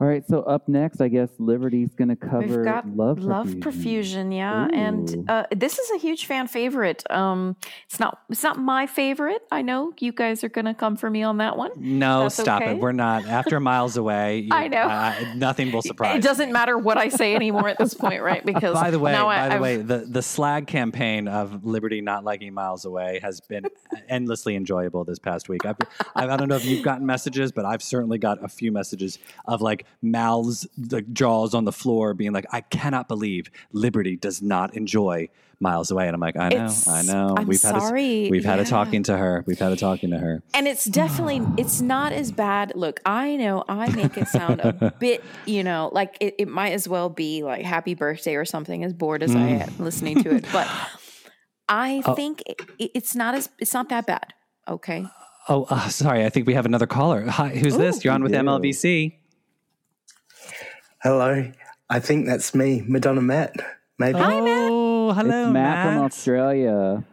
All right, so up next, I guess Liberty's going to cover We've got love, love Profusion. Profusion, yeah, Ooh. and uh, this is a huge fan favorite. Um, it's not it's not my favorite. I know you guys are gonna come for me on that one. No, That's stop okay. it. We're not. After <laughs> miles away, you- I know. uh, nothing will <laughs> surprise. It doesn't matter what I say anymore at this point, right? <laughs> Because By the way, now by I, the I've- way, the, the slag campaign of Liberty not liking miles away has been endlessly enjoyable this past week. I've, I, I don't know if you've gotten messages, but I've certainly got a few messages of like mouths, like jaws on the floor, being like, "I cannot believe Liberty does not enjoy miles away," and I'm like, "I know, It's- I know. I'm we've had a, we've had a talking to her. We've had a talking to her. and it's definitely it's not as bad look i know i make it sound a <laughs> bit you know like it, it might as well be like happy birthday or something as bored as i Mm. am listening to it but i <laughs> Oh. think it, it's not as it's not that bad okay Oh, uh, sorry. I think we have another caller. Hi, who's this? You're on with do. MLVC. Hello. I think that's me, Madonna Matt. Maybe. Hi Oh, hello, it's Matt, from Australia.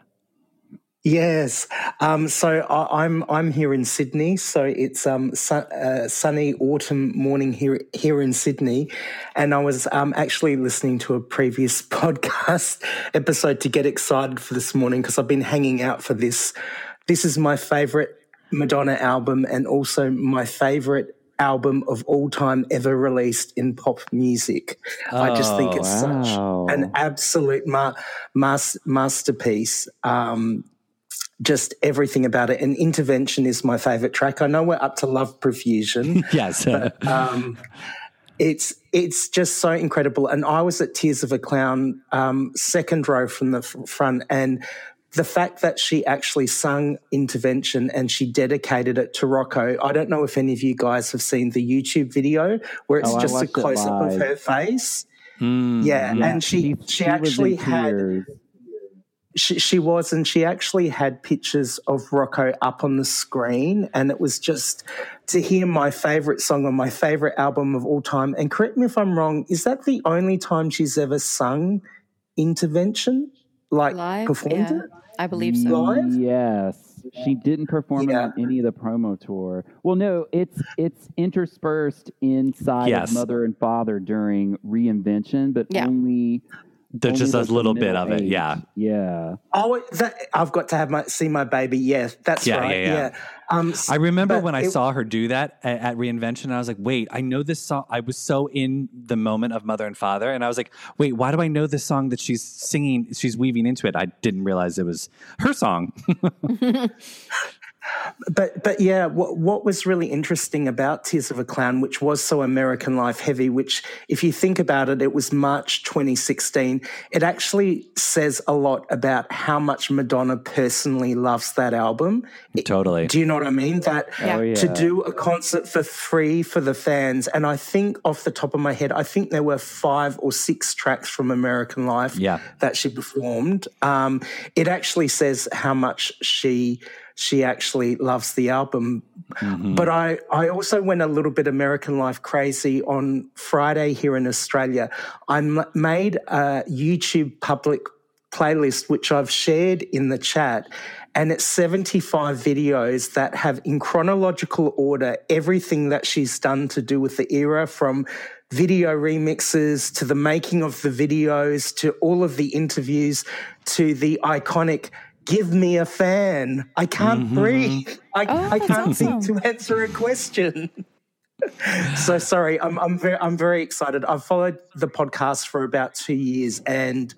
Yes. Um, so I, I'm I'm here in Sydney. So it's um, su- uh, sunny autumn morning here here in Sydney, and I was um, actually listening to a previous <laughs> podcast episode to get excited for this morning because I've been hanging out for this. This is my favorite Madonna album, and also my favorite album of all time ever released in pop music. I just think Oh, it's wow. such an absolute ma- mas- masterpiece. Um, just everything about it. And Intervention is my favorite track. I know we're up to Love Profusion. <laughs> yes. um, it's it's just so incredible. And I was at Tears of a Clown, um, second row from the f- front, and the fact that she actually sung Intervention and she dedicated it to Rocco. I don't know if any of you guys have seen the YouTube video where it's Oh, just a close up of her face. Mm. Yeah, Yeah, and she she, she actually had she, she was, and she actually had pictures of Rocco up on the screen, and it was just to hear my favorite song on my favorite album of all time. And correct me if I'm wrong, is that the only time she's ever sung Intervention, like Live? performed Yeah, it? I believe so. Live? Yes, she didn't perform Yeah. it on any of the promo tour. Well, no, it's it's interspersed inside Yes. of Mother and Father during reinvention, but Yeah. only There's only just a little bit of it. eight. Yeah. yeah. Oh, that I've got to have my see my baby. Yeah, that's Yeah, right. yeah, yeah. Um, s- I remember when I it- saw her do that at, at Reinvention, and I was like, wait, I know this song. I was so in the moment of Mother and Father, and I was like, wait, why do I know this song that she's singing, she's weaving into it? I didn't realize it was her song. <laughs> <laughs> but but yeah, what what was really interesting about Tears of a Clown, which was so American Life heavy, which if you think about it, it was March 2016. It actually says a lot about how much Madonna personally loves that album. totally. Do you know what I mean? That Oh, yeah. to do a concert for free for the fans, and I think off the top of my head, I think there were five or six tracks from American Life Yeah. that she performed. Um, it actually says how much she she actually loves the album. Mm-hmm. But I, I also went a little bit American Life crazy on Friday here in Australia. I m- made a YouTube public playlist, which I've shared in the chat. And it's 75 videos that have, in chronological order, everything that she's done to do with the era from video remixes to the making of the videos to all of the interviews to the iconic give me a fan. I can't mm-hmm. breathe. I, Oh, I can't think awesome. to answer a question. <laughs> So sorry. I'm, I'm very i'm very excited. I've followed the podcast for about two years and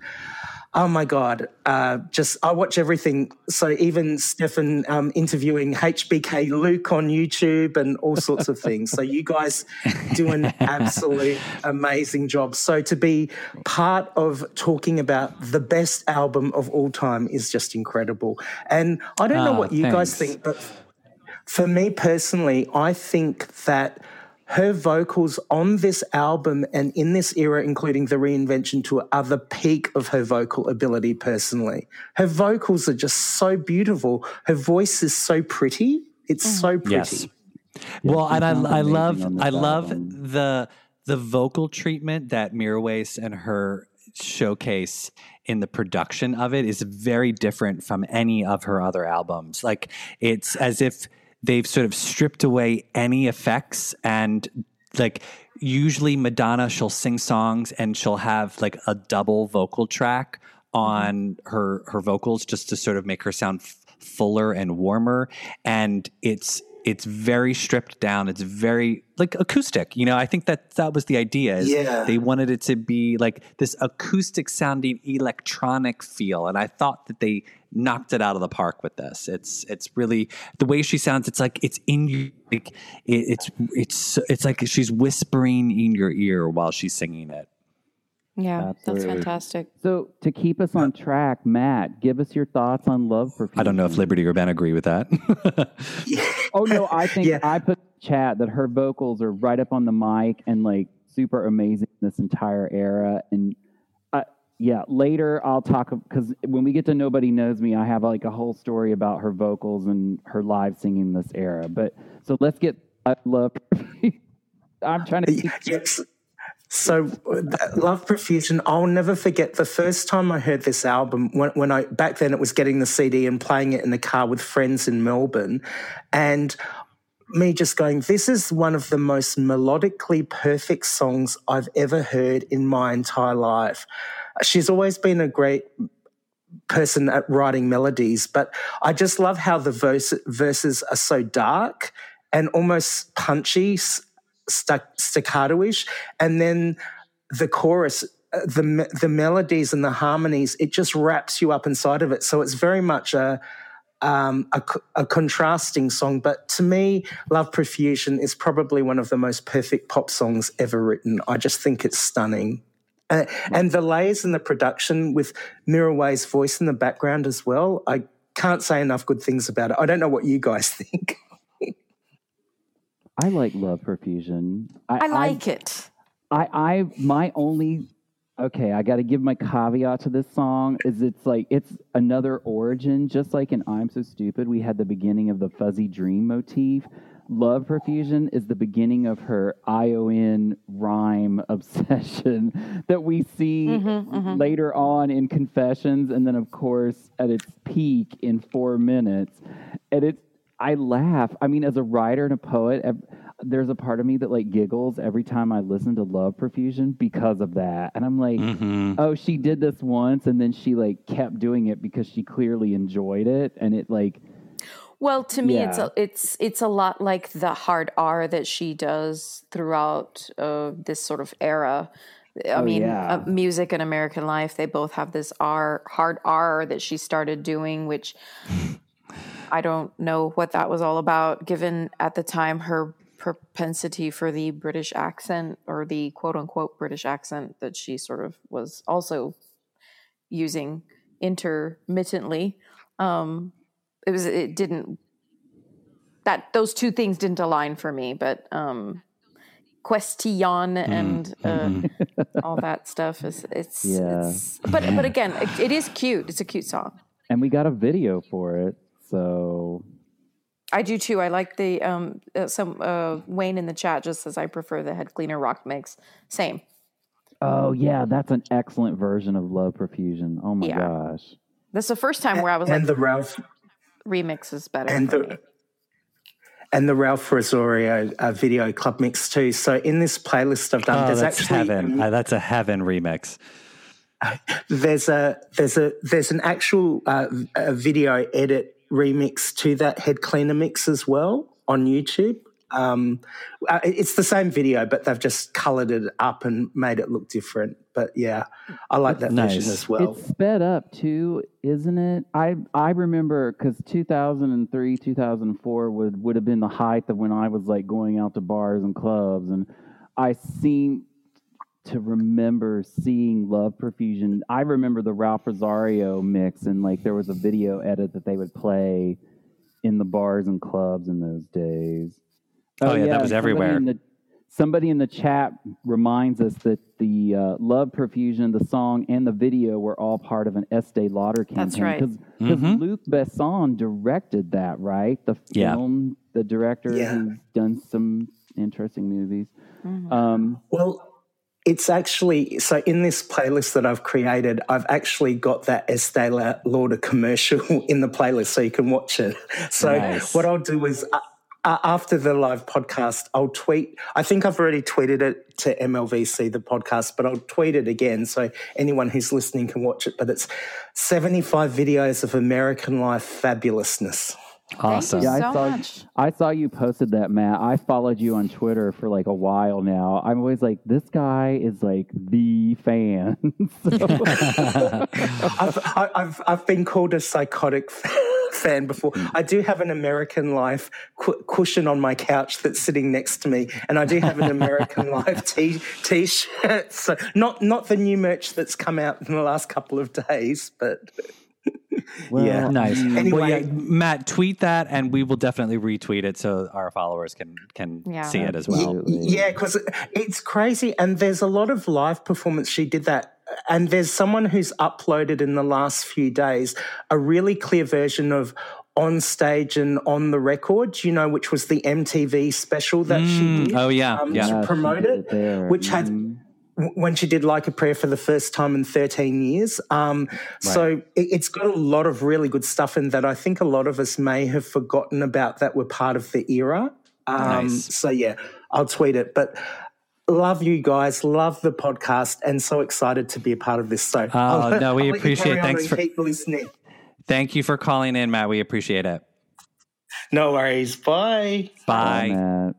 oh my god. Uh, just i watch everything. So even stefan um, interviewing hbk luke on youtube and all sorts of things. So you guys do an absolute amazing job. So to be part of talking about the best album of all time is just incredible. And i don't know Ah, what you guys think but for me personally, I think that her vocals on this album and in this era, including the reinvention tour, are the peak of her vocal ability personally. Her vocals are just so beautiful. Her voice is so pretty. It's mm. so pretty. Yes. well, and I, I love on this I love album. the the vocal treatment that Mirwais and her showcase in the production of it is very different from any of her other albums. Like it's as if they've sort of stripped away any effects and like usually Madonna she'll sing songs and she'll have like a double vocal track on her her vocals just to sort of make her sound f- fuller and warmer. And it's it's very stripped down. It's very like acoustic. You know i think that that was the idea is Yeah. they wanted it to be like this acoustic sounding electronic feel. And i thought that they knocked it out of the park with this it's it's really the way she sounds it's like it's in you like it, it's it's it's like she's whispering in your ear while she's singing it Yeah, that's Absolutely. fantastic. So to keep us on track, Matt, give us your thoughts on Love Profusion. i don't know if liberty or ben agree with that <laughs> Oh no, I think Yeah. I put chat that her vocals are right up on the mic and like super amazing this entire era. And yeah, later I'll talk because when we get to Nobody Knows Me, I have like a whole story about her vocals and her live singing this era. But so let's get I love. <laughs> I'm trying to. Keep, Yes. So, Love Profusion, I'll never forget the first time I heard this album when, when I, back then it was getting the CD and playing it in the car with friends in Melbourne. And me just going, this is one of the most melodically perfect songs I've ever heard in my entire life. She's always been a great person at writing melodies, but I just love how the verse, verses are so dark and almost punchy, staccato-ish, and then the chorus uh, the the melodies and the harmonies it just wraps you up inside of it so it's very much a um, a, a, contrasting song, but to me, Love Profusion is probably one of the most perfect pop songs ever written. I just think it's stunning. Uh, and the layers in the production with Mirwais' voice in the background as well, I can't say enough good things about it. I don't know what you guys <laughs> think. I like Love Profusion. I, I like I, it. I, I, my only, okay, I got to give my caveat to this song is it's like it's another origin, just like in I'm So Stupid. We had the beginning of the fuzzy dream motif. Love Profusion is the beginning of her ION rhyme <laughs> obsession that we see mm-hmm, mm-hmm. later on in Confessions, and then of course at its peak in Four Minutes, and it's I laugh. I mean, as a writer and a poet, there's a part of me that like giggles every time I listen to Love Profusion because of that. And I'm like, mm-hmm. oh, she did this once and then she like kept doing it because she clearly enjoyed it and it like well, to me, yeah. it's a, it's it's a lot like the hard R that she does throughout uh, this sort of era. I oh, mean, yeah. uh, music and American life, they both have this R hard R that she started doing, which <laughs> I don't know what that was all about, given at the time her propensity for the British accent or the quote unquote British accent that she sort of was also using intermittently. Um, it was, it didn't, that those two things didn't align for me, but um, question mm-hmm. and uh, mm-hmm. all that stuff is it's, yeah. it's but but again it, it is cute it's a cute song and we got a video for it so I do too. I like the um uh, some uh Wayne in the chat just says I prefer the Headcleanr rock mix. Same. Oh yeah, that's an excellent version of Love Profusion. Oh my yeah. gosh. That's the first time where I was and like the Ralph remix is better and the, me. And the Ralph Rosario uh, video club mix too. So in this playlist I've done, oh, there's that's actually heaven. Uh, that's a heaven remix. <laughs> There's a there's a there's an actual uh, a video edit remix to that Headcleanr mix as well on YouTube. Um, uh, it's the same video, but they've just coloured it up and made it look different. But yeah, I like that nice. version as well. It's sped up too, isn't it? I I remember because 2003, 2004 would would have been the height of when I was like going out to bars and clubs, and I seem to remember seeing Love Profusion. I remember the Ralph Rosario mix, and like there was a video edit that they would play in the bars and clubs in those days. Oh, oh yeah, that was everywhere. In the, somebody in the chat reminds us that the uh, Love Profusion, the song and the video were all part of an Estee Lauder campaign. That's right. Because mm-hmm. Luc Besson directed that, right? The film, yeah. the director yeah. who's done some interesting movies. Mm-hmm. Um, well, it's actually so in this playlist that I've created, I've actually got that Estee Lauder commercial <laughs> in the playlist so you can watch it. So nice. what I'll do is uh, after the live podcast, I'll tweet. I think I've already tweeted it to MLVC, the podcast, but I'll tweet it again so anyone who's listening can watch it. But it's 75 videos of American life fabulousness. Awesome. yeah, I so saw much. I saw you posted that, Matt. I followed you on Twitter for like a while now. I'm always like, this guy is like the fan. <laughs> <laughs> I've, I've I've been called a psychotic fan before. Mm. I do have an American Life cu- cushion on my couch that's sitting next to me, and I do have an American <laughs> Life t t-shirt. <laughs> So not not the new merch that's come out in the last couple of days, but. <laughs> Well, yeah, nice. Anyway, well, yeah, Matt, tweet that, and we will definitely retweet it so our followers can can yeah. see it as well. Yeah, because it's crazy, and there's a lot of live performance. She did that, and there's someone who's uploaded in the last few days a really clear version of on stage and on the record, you know, which was the MTV special that mm, she did. Oh yeah, um, yeah. to promote it, it which had. Mm w- when she did like a prayer for the first time in 13 years. Um, So it, it's got a lot of really good stuff in that I think a lot of us may have forgotten about that were part of the era. Um, Nice. So yeah, I'll tweet it. But love you guys, love the podcast, and so excited to be a part of this. So Oh, no, we I'll let you appreciate- carry on thanks and for- keep listening. Thank you for calling in, Matt. We appreciate it. No worries. Bye. Bye. Matt.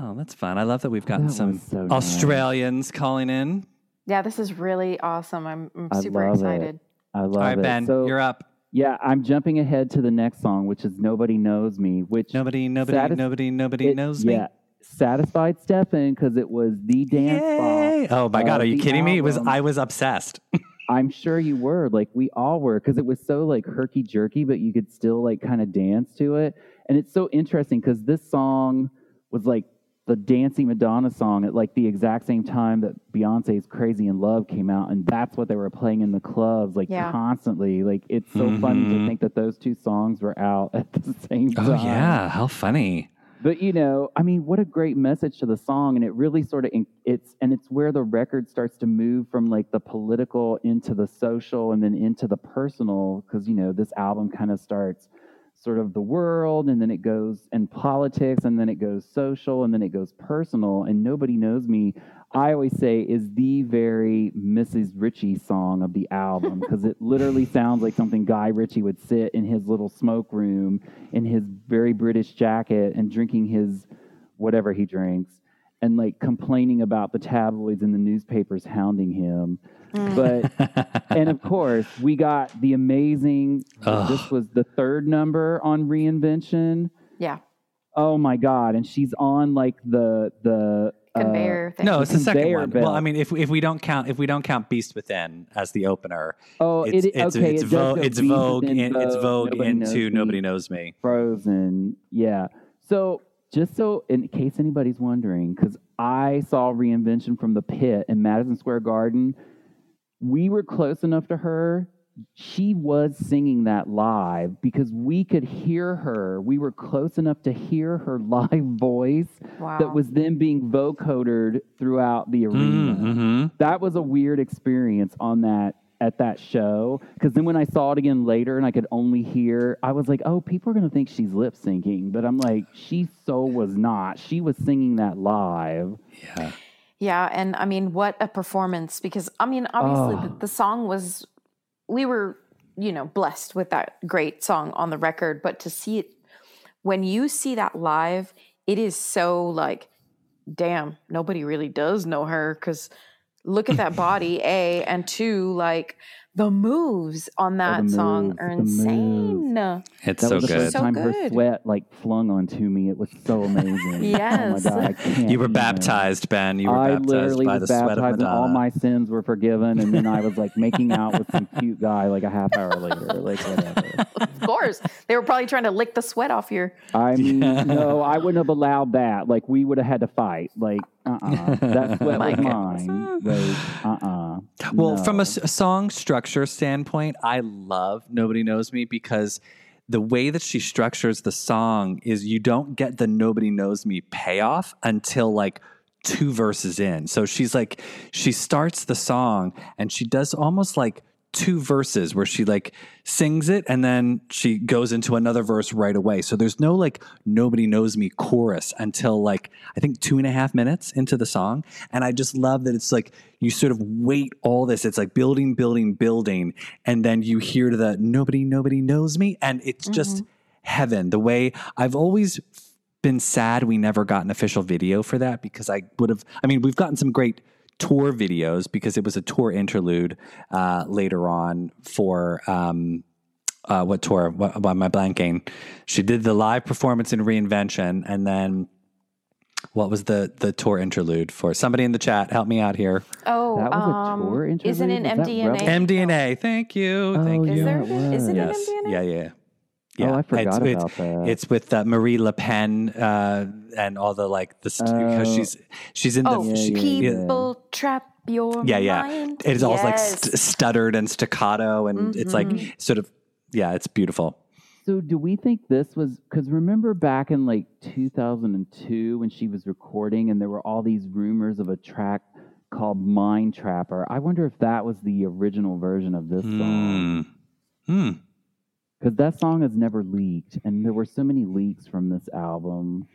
Oh, that's fun. I love that we've gotten That some was so nice. Australians calling in. Yeah, this is really awesome. I'm, I'm super love excited. it. I love it. All right, it. Ben, So, you're up. Yeah, I'm jumping ahead to the next song, which is "Nobody Knows Me," which Nobody, nobody, Satis- nobody, nobody it- knows me. Yeah, satisfied Stefan because it was the dance Yay! ball. Oh my God, are you the kidding me? It was. I was obsessed. <laughs> I'm sure you were. Like we all were, because it was so like herky jerky, but you could still like kind of dance to it. And it's so interesting because this song was like the dancing Madonna song at like the exact same time that Beyonce's Crazy in Love came out, and that's what they were playing in the clubs like Yeah. constantly. Like it's so funny to Mhm. think that those two songs were out <laughs> at the same time. oh yeah, how funny. But you know, I mean, what a great message to the song, and it really sort of it's and it's where the record starts to move from like the political into the social, and then into the personal, because you know this album kind of starts sort of the world, and then it goes and politics, and then it goes social, and then it goes personal, and nobody knows me. I always say is the very Mrs. Ritchie song of the album because it literally <laughs> <laughs> sounds like something Guy Ritchie would sit in his little smoke room in his very British jacket and drinking his whatever he drinks and like complaining about the tabloids and the newspapers hounding him. But <laughs> and of course, we got the amazing Ugh. this was the third number on reinvention. Yeah. Oh my god, and she's on like the the uh, Conveyor thing. No, it's the second conveyor one. Well. I mean, if if we don't count if we don't count Beast Within as the opener, Oh, it's it, it's okay. it's, it does Vogue, it's Beast Vogue Within in, it's Vogue Nobody into Me, Nobody Knows Me. Frozen. Yeah. So just so in case anybody's wondering, because I saw reinvention from the pit in Madison Square Garden, we were close enough to her. She was singing that live because we could hear her. We were close enough to hear her <laughs> live voice Wow. that was then being vocodered throughout the arena Mm-hmm. that was a weird experience on that at that show because then when I saw it again later and I could only hear, I was like, oh, people are gonna think she's lip syncing, but I'm like, she so was not. She was singing that live. Yeah. Yeah, and I mean, what a performance! Because I mean, obviously, Oh. the, the song was, we were, you know, blessed with that great song on the record, but to see it, when you see that live, it is so like, damn, nobody really does know her because look at that body, <laughs> a and two, like the moves on oh, that song moves, are insane. It's That so was the good. first So time her good. sweat like flung onto me. It was so amazing. Yes. Oh my god, You were baptized, Ben. You were I baptized literally by was the sweat of baptized and all my sins were forgiven, and then I was like making out with some <laughs> cute guy like a half hour later, like whatever. Of course, they were probably trying to lick the sweat off your. I mean, <laughs> no, I wouldn't have allowed that. Like, we would have had to fight. Like, uh, uh <laughs> that sweat My was mine. Like, uh, uh Well, from a, s- a song structure standpoint, I love Nobody Knows Me because the way that she structures the song is you don't get the Nobody Knows Me payoff until like two verses in. So she's like, she starts the song and she does almost like two verses where she like sings it and then she goes into another verse right away. So there's no like nobody knows me chorus until like I think two and a half minutes into the song. And I just love that it's like you sort of wait all this. It's like building, building, building, and then you hear the nobody, nobody knows me, and it's just mm-hmm. heaven. The way I've always been sad we never got an official video for that because I would have. I mean, we've gotten some great tour videos because it was a tour interlude uh, later on for um, uh, what tour? What, why am I blanking? She did the live performance in Reinvention, and then what was the the tour interlude for? Somebody in the chat, help me out here. Oh, That was a um, tour Isn't it interlude? Was MDNA? MDNA, thank you, Oh, thank yeah, you. Is there? it was. Is it yes, an MDNA? yeah, yeah. Oh, I It's- forgot it's, about that. It's with uh, Marine Le Pen uh, and all the like the st- because Oh. she's she's in the Oh, Yeah, yeah, people trap your yeah yeah mind. it is all like st- stuttered and staccato and it's like Mhm. sort of yeah it's beautiful So do we think this was because remember back in like 2002 when she was recording and there were all these rumors of a track called Mind Trapper? I wonder if that was the original version of this song. Hmm. Because that song has never leaked, and there were so many leaks from this album,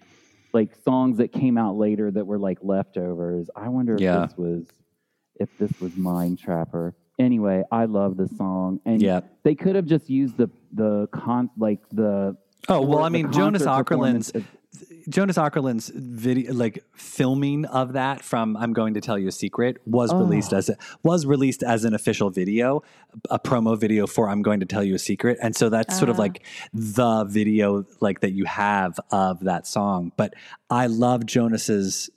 like songs that came out later that were like leftovers. I wonder if Yeah. this was if this was Mind Trapper. Anyway, I love this song, and Yeah. they could have just used the the con like the. Oh well, I mean, Jonas Åkerlund's Jonas Åkerlund's video, like filming of that from "I'm Going to Tell You a Secret" was Oh. released as a, was released as an official video, a promo video for "I'm Going to Tell You a Secret," and so that's sort of Ah. like the video like that you have of that song. But I love Jonas's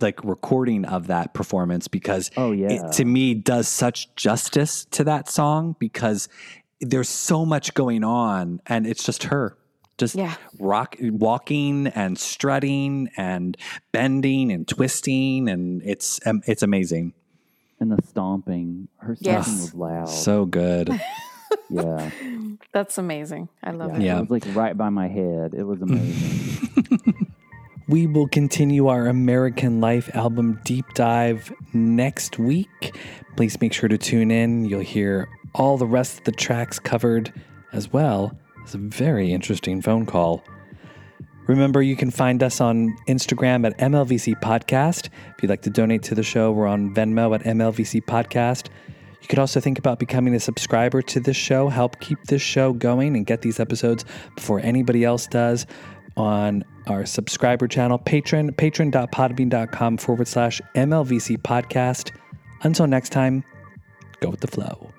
like recording of that performance because Oh, yeah. it to me does such justice to that song because there's so much going on and it's just her just Yeah. rock walking and strutting and bending and twisting and it's um, it's amazing and the stomping. Her stomping Yes. was loud. so good <laughs> yeah, That's amazing. I love it. Yeah. it was like right by my head. It was amazing. <laughs> We will continue our American Life album deep dive next week. Please make sure to tune in. You'll hear all the rest of the tracks covered, as well as a very interesting phone call. Remember, you can find us on Instagram at MLVC Podcast. If you'd like to donate to the show, we're on Venmo at MLVC Podcast. You could also think about becoming a subscriber to this show, help keep this show going, and get these episodes before anybody else does on our subscriber channel, patron, patron.podbean.com forward slash MLVC podcast. Until next time, go with the flow.